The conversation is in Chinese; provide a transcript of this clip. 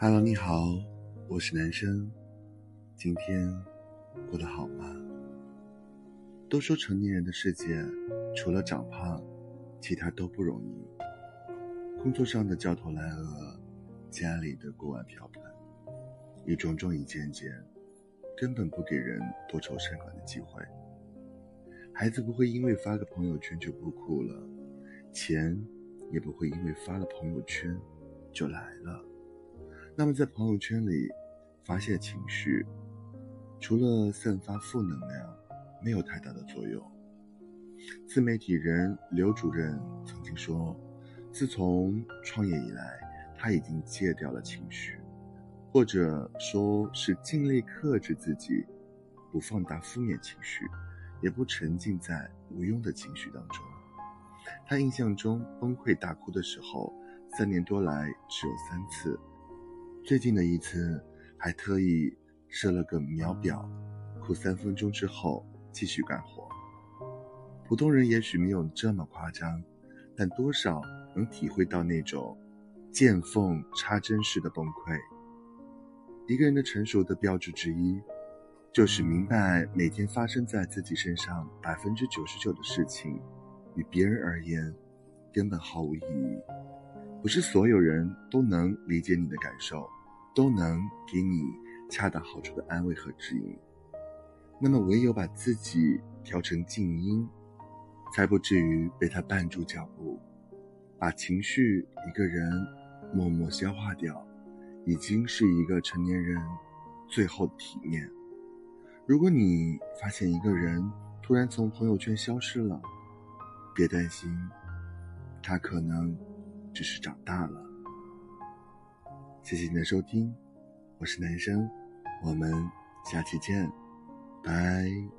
Hello，你好，我是男生，今天过得好吗？都说成年人的世界，除了长胖，其他都不容易。工作上的焦头烂额，家里的锅碗瓢盆，一桩桩一件件，根本不给人多愁善感的机会。孩子不会因为发个朋友圈就不哭了，钱也不会因为发了朋友圈就来了。那么，在朋友圈里发泄情绪，除了散发负能量，没有太大的作用。自媒体人刘主任曾经说，自从创业以来，他已经戒掉了情绪，或者说是尽力克制自己，不放大负面情绪，也不沉浸在无用的情绪当中。他印象中崩溃大哭的时候，三年多来只有三次。最近的一次，还特意设了个秒表，哭三分钟之后继续干活。普通人也许没有这么夸张，但多少能体会到那种见缝插针式的崩溃。一个人的成熟的标志之一，就是明白每天发生在自己身上百分之九十九的事情，与别人而言根本毫无意义。不是所有人都能理解你的感受。都能给你恰到好处的安慰和指引，那么唯有把自己调成静音，才不至于被他绊住脚步。把情绪一个人默默消化掉，已经是一个成年人最后的体面。如果你发现一个人突然从朋友圈消失了，别担心，他可能只是长大了。谢谢你的收听，我是男生，我们下期见，拜。